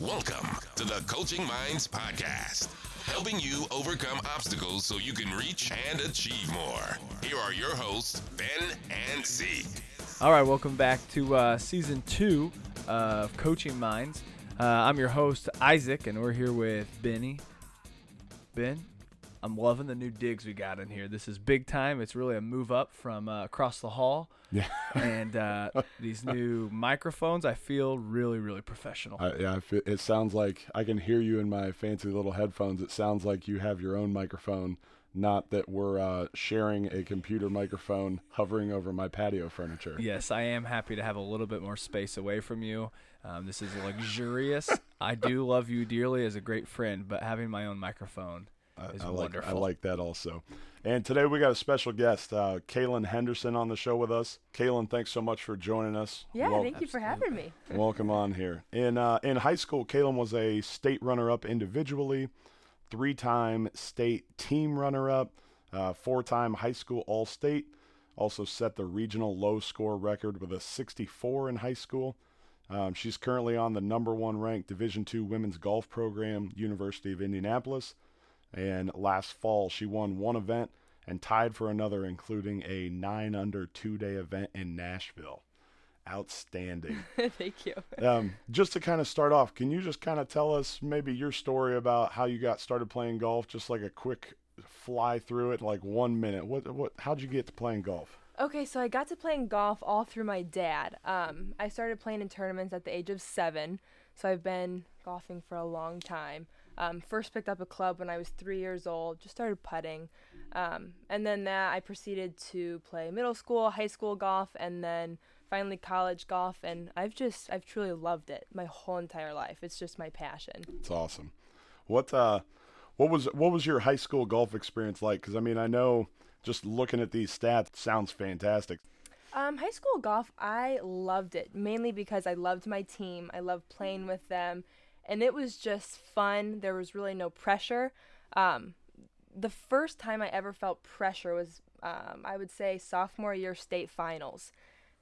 Welcome to the Coaching Minds Podcast, helping you overcome obstacles so you can reach and achieve more. Here are your hosts, Ben and C. All right, welcome back to uh, season two of Coaching Minds. Uh, I'm your host, Isaac, and we're here with Benny. Ben, I'm loving the new digs we got in here. This is big time. It's really a move up from uh, across the hall. Yeah. and uh, these new microphones, I feel really, really professional. I, yeah, I feel, it sounds like I can hear you in my fancy little headphones. It sounds like you have your own microphone, not that we're uh, sharing a computer microphone hovering over my patio furniture. Yes, I am happy to have a little bit more space away from you. Um, this is luxurious. I do love you dearly as a great friend, but having my own microphone I, I wonderful. Like, I like that also. And today we got a special guest, uh, Cailyn Henderson, on the show with us. Cailyn, thanks so much for joining us. Yeah, Wel- thank you for having me. Welcome on here. In uh, in high school, Cailyn was a state runner-up individually, three-time state team runner-up, uh, four-time high school All-State. Also set the regional low score record with a 64 in high school. Um, she's currently on the number one ranked Division II women's golf program, University of Indianapolis. And last fall, she won one event and tied for another, including a nine under two day event in Nashville. Outstanding. thank you. um, just to kind of start off, can you just kind of tell us maybe your story about how you got started playing golf? Just like a quick fly through it, like one minute. What what? How'd you get to playing golf? Okay, so I got to playing golf all through my dad. Um, I started playing in tournaments at the age of seven, so I've been golfing for a long time. Um, first picked up a club when I was three years old, just started putting. Um, and then that I proceeded to play middle school, high school golf, and then finally college golf. And I've just, I've truly loved it my whole entire life. It's just my passion. It's awesome. What uh, what was what was your high school golf experience like? Because I mean, I know just looking at these stats sounds fantastic. Um, high school golf, I loved it mainly because I loved my team. I loved playing with them, and it was just fun. There was really no pressure. Um, the first time I ever felt pressure was, um, I would say, sophomore year state finals.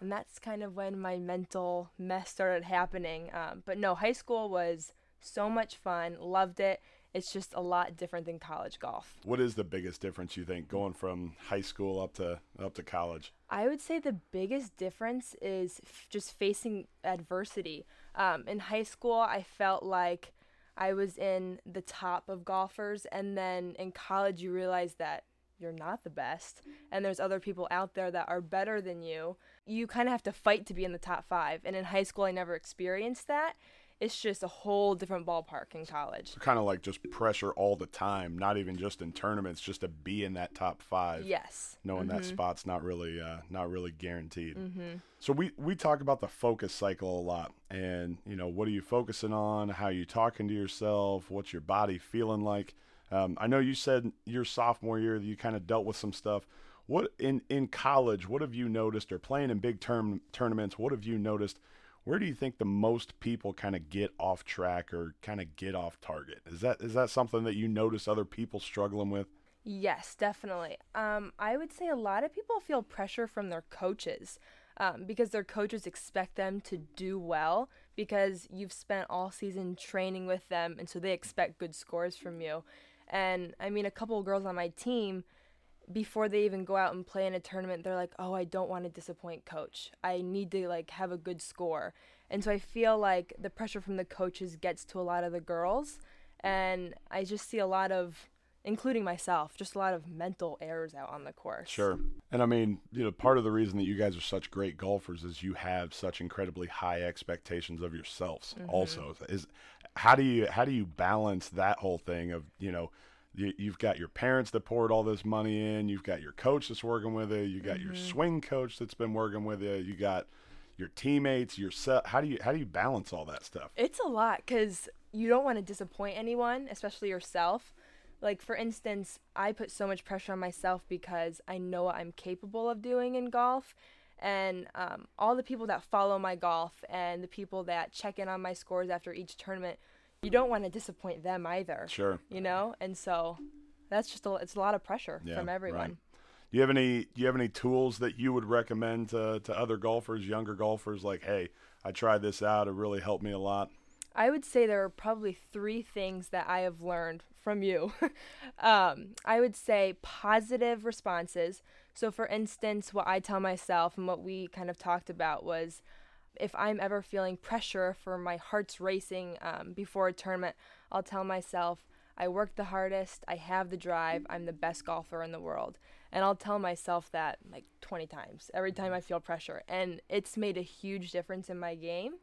And that's kind of when my mental mess started happening. Um, but no, high school was so much fun. Loved it. It's just a lot different than college golf. What is the biggest difference you think going from high school up to up to college? I would say the biggest difference is f- just facing adversity. Um, in high school, I felt like I was in the top of golfers, and then in college, you realize that you're not the best, and there's other people out there that are better than you. You kind of have to fight to be in the top five, and in high school, I never experienced that. It's just a whole different ballpark in college. Kind of like just pressure all the time, not even just in tournaments, just to be in that top five. Yes. knowing that spot's not really uh, not really guaranteed. So we we talk about the focus cycle a lot, and you know what are you focusing on? How are you talking to yourself? What's your body feeling like? Um, I know you said your sophomore year that you kind of dealt with some stuff. What in in college? What have you noticed, or playing in big term tournaments? What have you noticed? Where do you think the most people kind of get off track or kind of get off target? Is that is that something that you notice other people struggling with? Yes, definitely. Um, I would say a lot of people feel pressure from their coaches um, because their coaches expect them to do well because you've spent all season training with them, and so they expect good scores from you. And I mean, a couple of girls on my team, before they even go out and play in a tournament, they're like, "Oh, I don't want to disappoint coach. I need to like have a good score." And so I feel like the pressure from the coaches gets to a lot of the girls, and I just see a lot of including myself, just a lot of mental errors out on the course. Sure. And I mean, you know, part of the reason that you guys are such great golfers is you have such incredibly high expectations of yourselves mm-hmm. also. Is how do you how do you balance that whole thing of, you know, you, you've got your parents that poured all this money in, you've got your coach that's working with you, you got your swing coach that's been working with you, you got your teammates, yourself. How do you how do you balance all that stuff? It's a lot because you don't want to disappoint anyone, especially yourself. Like, for instance, I put so much pressure on myself because I know what I'm capable of doing in golf. And um, all the people that follow my golf and the people that check in on my scores after each tournament, you don't want to disappoint them either. Sure. You know? And so that's just a, it's a lot of pressure Yeah, from everyone. right. Do you have any do you have any tools that you would recommend to, to other golfers, younger golfers like, hey, I tried this out, it really helped me a lot? I would say there are probably three things that I have learned from you. um, I would say positive responses. So, for instance, what I tell myself and what we kind of talked about was if I'm ever feeling pressure for my heart's racing um, before a tournament, I'll tell myself, I work the hardest, I have the drive, I'm the best golfer in the world. And I'll tell myself that like 20 times every time I feel pressure. And it's made a huge difference in my game.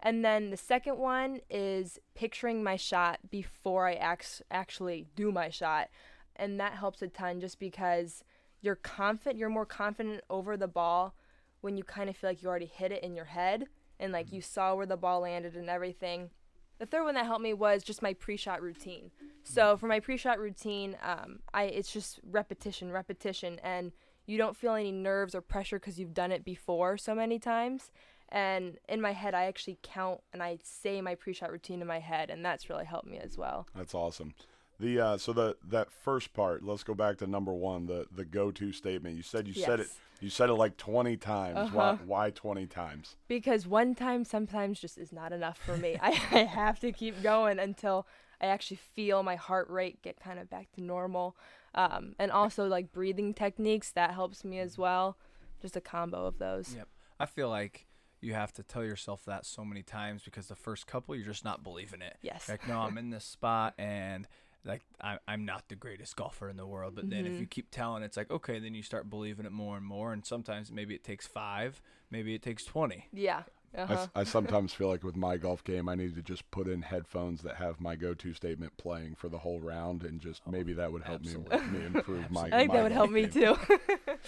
And then the second one is picturing my shot before I act- actually do my shot. And that helps a ton just because you're confident, you're more confident over the ball when you kind of feel like you already hit it in your head and like you saw where the ball landed and everything. The third one that helped me was just my pre-shot routine. So for my pre-shot routine, um, I it's just repetition, repetition, and you don't feel any nerves or pressure because you've done it before so many times. And in my head, I actually count and I say my pre-shot routine in my head, and that's really helped me as well. That's awesome. The uh, so the that first part. Let's go back to number one. The the go to statement. You said you said it. Yes. You said it like twenty times. Why Uh-huh. why twenty times? because one time sometimes just is not enough for me. I, I have to keep going until I actually feel my heart rate get kind of back to normal. Um, and also like breathing techniques that helps me as well. Just a combo of those. Yep. I feel like you have to tell yourself that so many times because the first couple you're just not believing it. Yes. Like, no, I'm in this spot and like I, I'm not the greatest golfer in the world. But then if you keep telling, it's like okay, then you start believing it more and more. And sometimes maybe it takes five, maybe it takes twenty. Yeah. Uh-huh. I I, sometimes feel like with my golf game, I need to just put in headphones that have my go-to statement playing for the whole round, and just maybe that would help me, absolutely. me improve my. I think my that would help golf me game. too.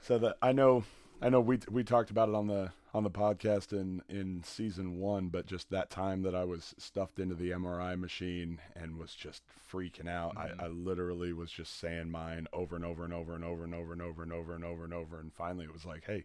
So that I know, I know we we talked about it on the on the podcast in in season one, but just that time that I was stuffed into the MRI machine and was just freaking out, I, mm-hmm. I literally was just saying mine over and over and over and over and over and over and over and over and over, and finally it was like, hey.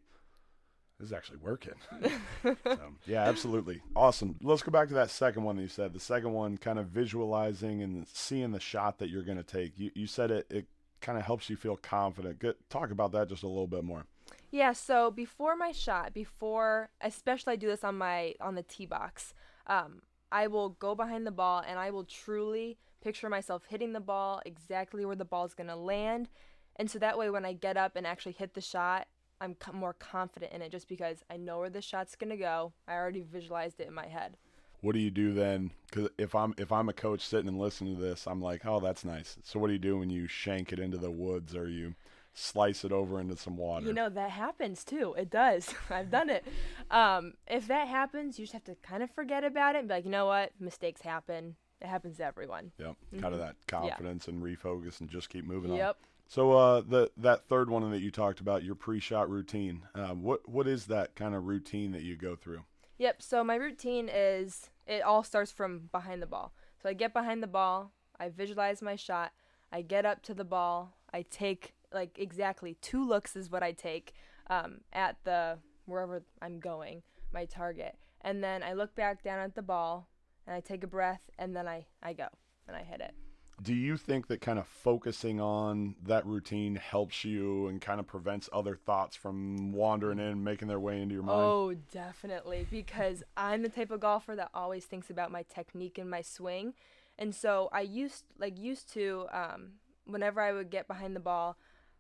This is actually working. so, yeah, absolutely. Awesome. Let's go back to that second one that you said. The second one, kind of visualizing and seeing the shot that you're going to take. You, you said it, it kind of helps you feel confident. Good. Talk about that just a little bit more. Yeah, so before my shot, before especially I do this on my on the tee box, um, I will go behind the ball and I will truly picture myself hitting the ball exactly where the ball is gonna land, and so that way when I get up and actually hit the shot, I'm more confident in it just because I know where the shot's gonna go. I already visualized it in my head. What do you do then? Because if I'm if I'm a coach sitting and listening to this, I'm like, oh, that's nice. So what do you do when you shank it into the woods or you slice it over into some water? You know that happens too. It does. I've done it. Um, if that happens, you just have to kind of forget about it and be like, you know what, mistakes happen. It happens to everyone. Yep. Kind of that confidence and refocus and just keep moving on. Yep. So uh, the that third one that you talked about, your pre-shot routine. Um, what what is that kind of routine that you go through? Yep. So my routine is it all starts from behind the ball. So I get behind the ball, I visualize my shot, I get up to the ball, I take like exactly two looks is what I take um, at the wherever I'm going, my target, and then I look back down at the ball and I take a breath and then I I go and I hit it. Do you think that kind of focusing on that routine helps you and kind of prevents other thoughts from wandering in, making their way into your mind? Oh, definitely. Because I'm the type of golfer that always thinks about my technique and my swing. And so I used like used to um, whenever I would get behind the ball,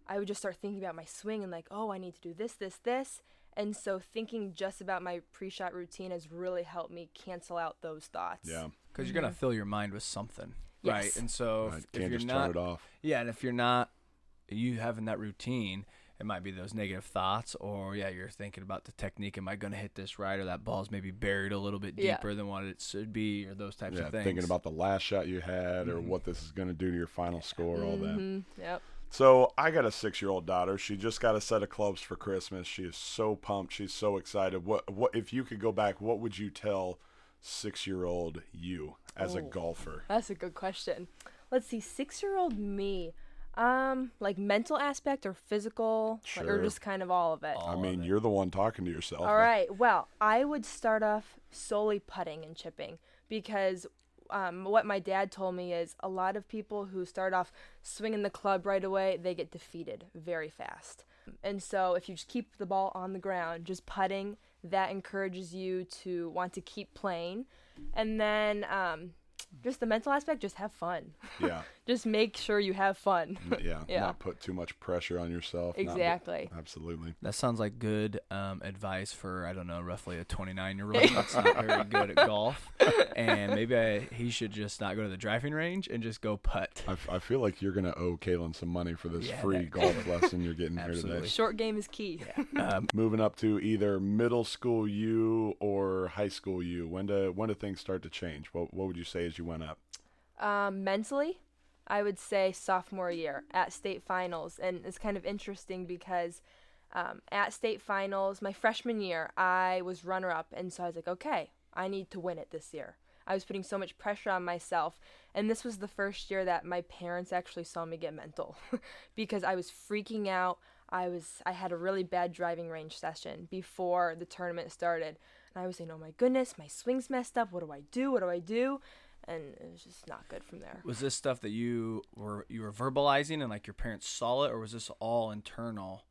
I would just start thinking about my swing and like, oh, I need to do this, this, this. And so thinking just about my pre-shot routine has really helped me cancel out those thoughts. Yeah. because you're gonna fill your mind with something, right? And so Right. if, if Can't you're just not, turn it off. yeah, and if you're not, you having that routine, it might be those negative thoughts, or yeah, you're thinking about the technique. Am I gonna hit this right, or that ball's maybe buried a little bit Yeah. deeper than what it should be, or those types Yeah, of things. thinking about the last shot you had or what this is going to do to your final score, all that. Mhm. Yep. So I got a six-year-old daughter. She just got a set of clubs for Christmas. She is so pumped. She's so excited. What? What? If you could go back, what would you tell six-year-old you as a Oh. golfer? That's a good question. Let's see, six-year-old me, um, like mental aspect or physical, like, or just kind of all of it. I mean, you're the one talking to yourself. All right. Well, I would start off solely putting and chipping because um, what my dad told me is a lot of people who start off swinging the club right away, they get defeated very fast. And so if you just keep the ball on the ground, just putting, that encourages you to want to keep playing. And then um, just the mental aspect, just have fun. Yeah. just make sure you have fun. Yeah. Yeah. Not put too much pressure on yourself. not Exactly. absolutely. That sounds like good um, advice for I don't know, roughly a 29 year old that's not very good at golf, and maybe I, he should just not go to the driving range and just go putt. I feel like you're going to owe Cailyn some money for this Yeah, free that- golf lesson you're getting here today. Absolutely. Short game is key. Um, Moving up to either middle school you or high school you. When do when do things start to change? What what would you say as you went up? Um, mentally, I would say sophomore year at state finals, and it's kind of interesting because um, at state finals, my freshman year, I was runner up, and so I was like, okay, I need to win it this year. I was putting so much pressure on myself, and this was the first year that my parents actually saw me get mental because I was freaking out. I was I had a really bad driving range session before the tournament started, and I was saying, "Oh my goodness, my swing's messed up. What do I do? What do I do?" And it was just not good from there. was this stuff that you were you were verbalizing and like your parents saw it, or was this all internal?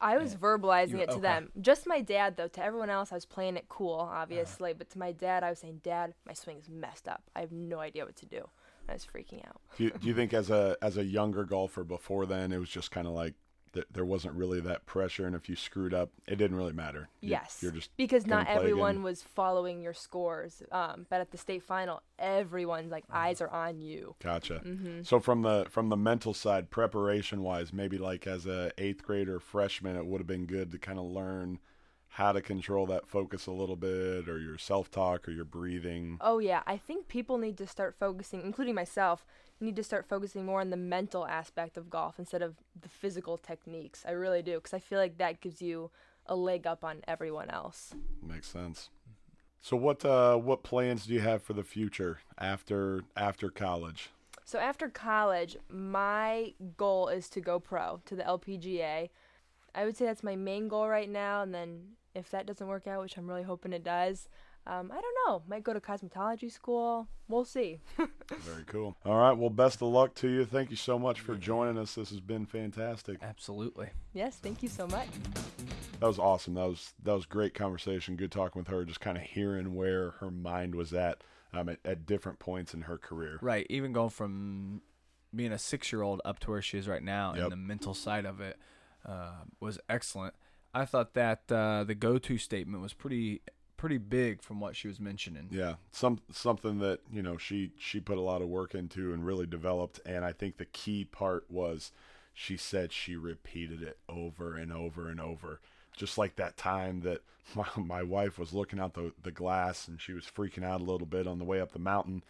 I was verbalizing You- it to okay. them. Just my dad, though. To everyone else, I was playing it cool, obviously. Uh-huh. But to my dad, I was saying, "Dad, my swing is messed up. I have no idea what to do." I was freaking out. Do you, do you think as a as a younger golfer before then it was just kind of like th- there wasn't really that pressure and if you screwed up it didn't really matter. You- yes, You're just because not everyone again. was following your scores. Um, but at the state final, everyone's like eyes are on you. Gotcha. Mm-hmm. So from the from the mental side, preparation wise, maybe like as a eighth grader freshman, it would have been good to kind of learn how to control that focus a little bit, or your self talk, or your breathing. Oh yeah, I think people need to start focusing, including myself, need to start focusing more on the mental aspect of golf instead of the physical techniques. I really do, because I feel like that gives you a leg up on everyone else. Makes sense. So what uh, what plans do you have for the future after after college? So after college, my goal is to go pro to the LPGA. I would say that's my main goal right now, and then if that doesn't work out, which I'm really hoping it does, um, I don't know. Might go to cosmetology school. We'll see. Very cool. All right. Well, best of luck to you. Thank you so much for joining us. This has been fantastic. Absolutely. yes, thank you so much. That was awesome. That was that was great conversation. Good talking with her. Just kind of hearing where her mind was at um, at, at different points in her career. Right. Even going from being a six year old up to where she is right now Yep. and the mental side of it uh, was excellent. I thought that uh, the go to statement was pretty pretty big from what she was mentioning. Yeah, some something that you know she she put a lot of work into and really developed. And I think the key part was she said she repeated it over and over and over, just like that time that my, my wife was looking out the the glass and she was freaking out a little bit on the way up the mountain,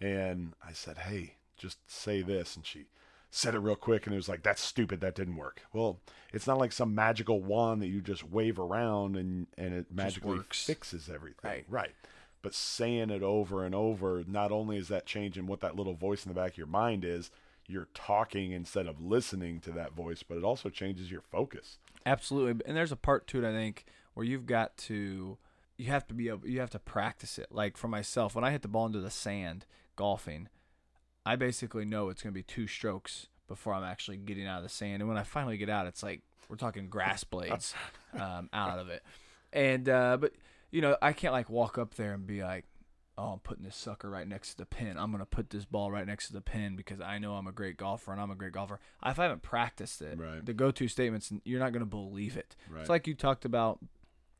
and I said, "Hey, just say this," and she said it real quick and it was like that's stupid that didn't work well it's not like some magical wand that you just wave around and and it magically fixes everything Right. right but saying it over and over not only is that changing what that little voice in the back of your mind is you're talking instead of listening to that voice but it also changes your focus Absolutely. And there's a part to it I think where you've got to you have to be able you have to practice it. Like for myself, when I hit the ball into the sand golfing, I basically know it's going to be two strokes before I'm actually getting out of the sand. And when I finally get out, it's like we're talking grass blades um, out of it. And uh, but you know, I can't like walk up there and be like, "Oh, I'm putting this sucker right next to the pin. I'm gonna put this ball right next to the pin because I know I'm a great golfer and I'm a great golfer." If I haven't practiced it, Right. the go-to statements, you're not gonna believe it. Right. It's like you talked about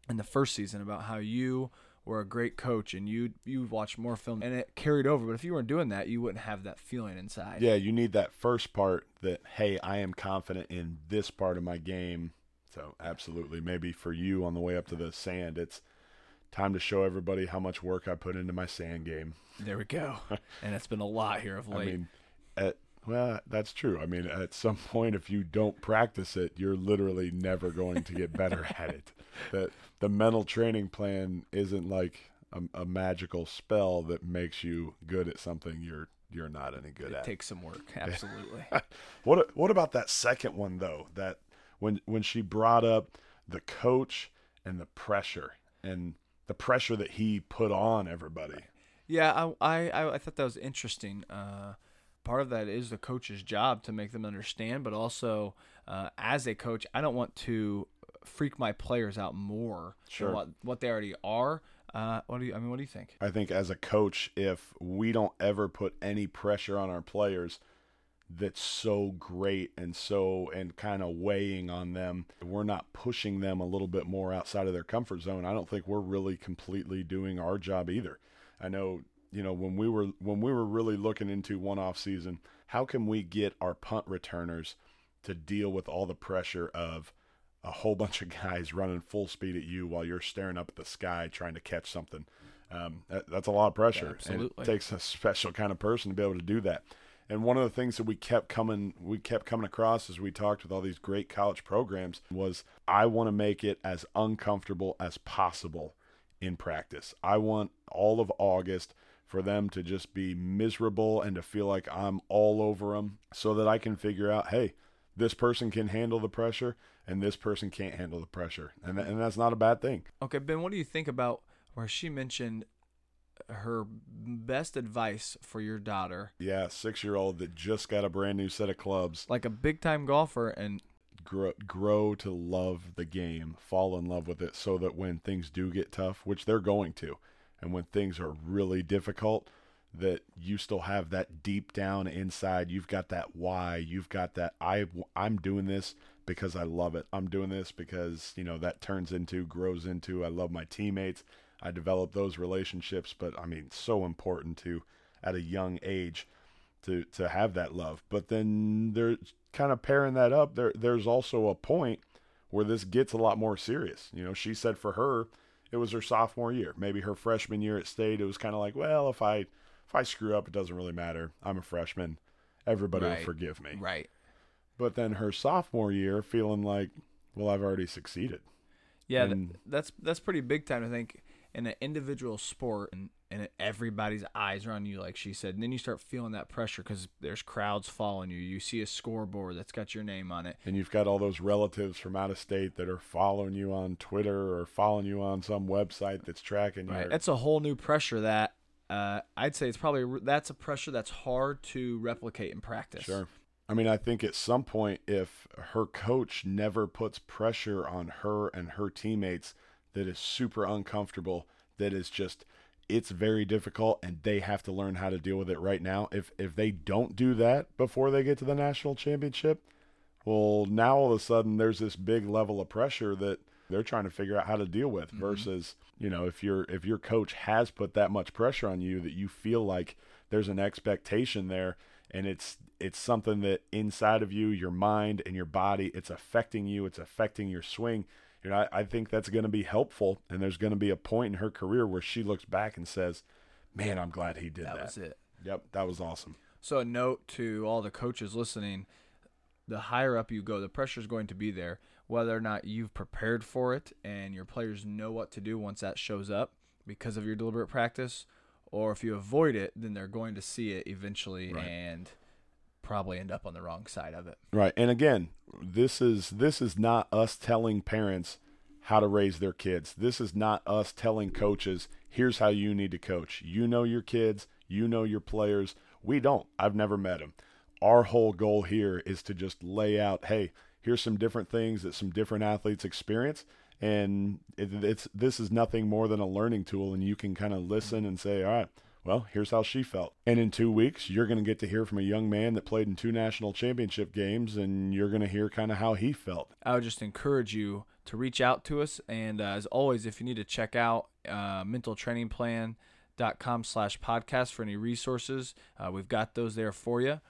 in the first season about how you were a great coach and you you watched more film and it carried over. But if you weren't doing that, you wouldn't have that feeling inside. yeah you need that first part that hey i am confident in this part of my game so absolutely maybe for you on the way up to the sand it's time to show everybody how much work i put into my sand game There we go. and it's been a lot here of late I mean, at well, that's true. I mean, at some point, if you don't practice it, you're literally never going to get better at it. The the mental training plan isn't like a, a magical spell that makes you good at something you're you're not any good it at. It takes some work. Absolutely. What what about that second one though? That when when she brought up the coach and the pressure and the pressure that he put on everybody. Yeah, I, I, I thought that was interesting. Uh, part of that is the coach's job to make them understand, but also uh, as a coach, I don't want to freak my players out more Sure. than what, what they already are. Uh, what do you? I mean, what do you think? I think as a coach, if we don't ever put any pressure on our players, that's so great and so and kind of weighing on them. We're not pushing them a little bit more outside of their comfort zone. I don't think we're really completely doing our job either. I know, you know, when we were when we were really looking into one off season, how can we get our punt returners to deal with all the pressure of a whole bunch of guys running full speed at you while you're staring up at the sky trying to catch something? Um, that, that's a lot of pressure. Absolutely. And it takes a special kind of person to be able to do that. And one of the things that we kept coming we kept coming across as we talked with all these great college programs was I want to make it as uncomfortable as possible in practice. I want all of August for them to just be miserable and to feel like I'm all over them so that I can figure out, hey, this person can handle the pressure and this person can't handle the pressure. And, and that's not a bad thing. Okay, Ben, what do you think about where she mentioned her best advice for your daughter? Yeah, six year old that just got a brand new set of clubs. Like a big time golfer and grow, grow to love the game, fall in love with it, so that when things do get tough, which they're going to, and when things are really difficult, that you still have that deep down inside. You've got that why. You've got that I I'm doing this because I love it. I'm doing this because you know that turns into grows into I love my teammates. I develop those relationships, but I mean, so important to at a young age to to have that love. But then there's kind of pairing that up. There there's also a point where this gets a lot more serious. You know, she said for her it was her sophomore year. Maybe her freshman year at state, it was kind of like, well, if I if I screw up, it doesn't really matter. I'm a freshman. Everybody Right. will forgive me. right. But then her sophomore year, feeling like, well, I've already succeeded. Yeah, th- that's that's pretty big time. I think in an individual sport and and everybody's eyes are on you, like she said. And then you start feeling that pressure because there's crowds following you. You see a scoreboard that's got your name on it. and you've got all those relatives from out of state that are following you on Twitter or following you on some website that's tracking you. Right. you. That's a whole new pressure that uh, I'd say it's probably that's a pressure that's hard to replicate in practice. Sure. I mean, I think at some point, if her coach never puts pressure on her and her teammates that is super uncomfortable, that is just, it's very difficult and they have to learn how to deal with it right now. If, if they don't do that before they get to the national championship, well, now all of a sudden there's this big level of pressure that they're trying to figure out how to deal with mm-hmm. versus, you know, if your if your coach has put that much pressure on you that you feel like there's an expectation there and it's it's something that inside of you, your mind and your body, it's affecting you, it's affecting your swing. You know, I, I think that's going to be helpful, and there's going to be a point in her career where she looks back and says, "Man, I'm glad he did that." That was it. Yep, that was awesome. So a note to all the coaches listening: the higher up you go, the pressure is going to be there. Whether or not you've prepared for it and your players know what to do once that shows up because of your deliberate practice, or if you avoid it, then they're going to see it eventually Right. and probably end up on the wrong side of it. Right. And again, this is this is not us telling parents how to raise their kids. This is not us telling coaches, here's how you need to coach. You know your kids, you know your players. We don't. I've never met them. Our whole goal here is to just lay out, hey, here's some different things that some different athletes experience and it, it's this is nothing more than a learning tool and you can kind of listen and say, all right, well, here's how she felt. And in two weeks, you're going to get to hear from a young man that played in two national championship games, and you're going to hear kind of how he felt. I would just encourage you to reach out to us. And uh, as always, if you need to check out uh, mentaltrainingplan.com slash podcast for any resources, uh, we've got those there for you.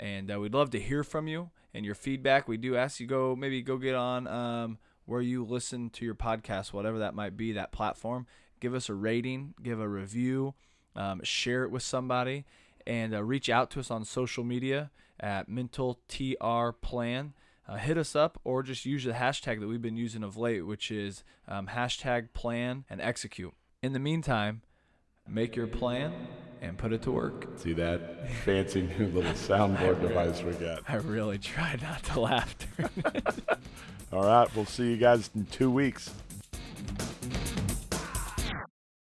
And uh, we'd love to hear from you and your feedback. We do ask you go maybe go get on um, where you listen to your podcast, whatever that might be, that platform. Give us a rating, give a review, um, share it with somebody, and uh, reach out to us on social media at Mental TR Plan. Uh, hit us up or just use the hashtag that we've been using of late, which is um, hashtag plan and execute. In the meantime, make your plan and put it to work. See that fancy new little soundboard device we got. I really tried not to laugh. during All right, we'll see you guys in two weeks.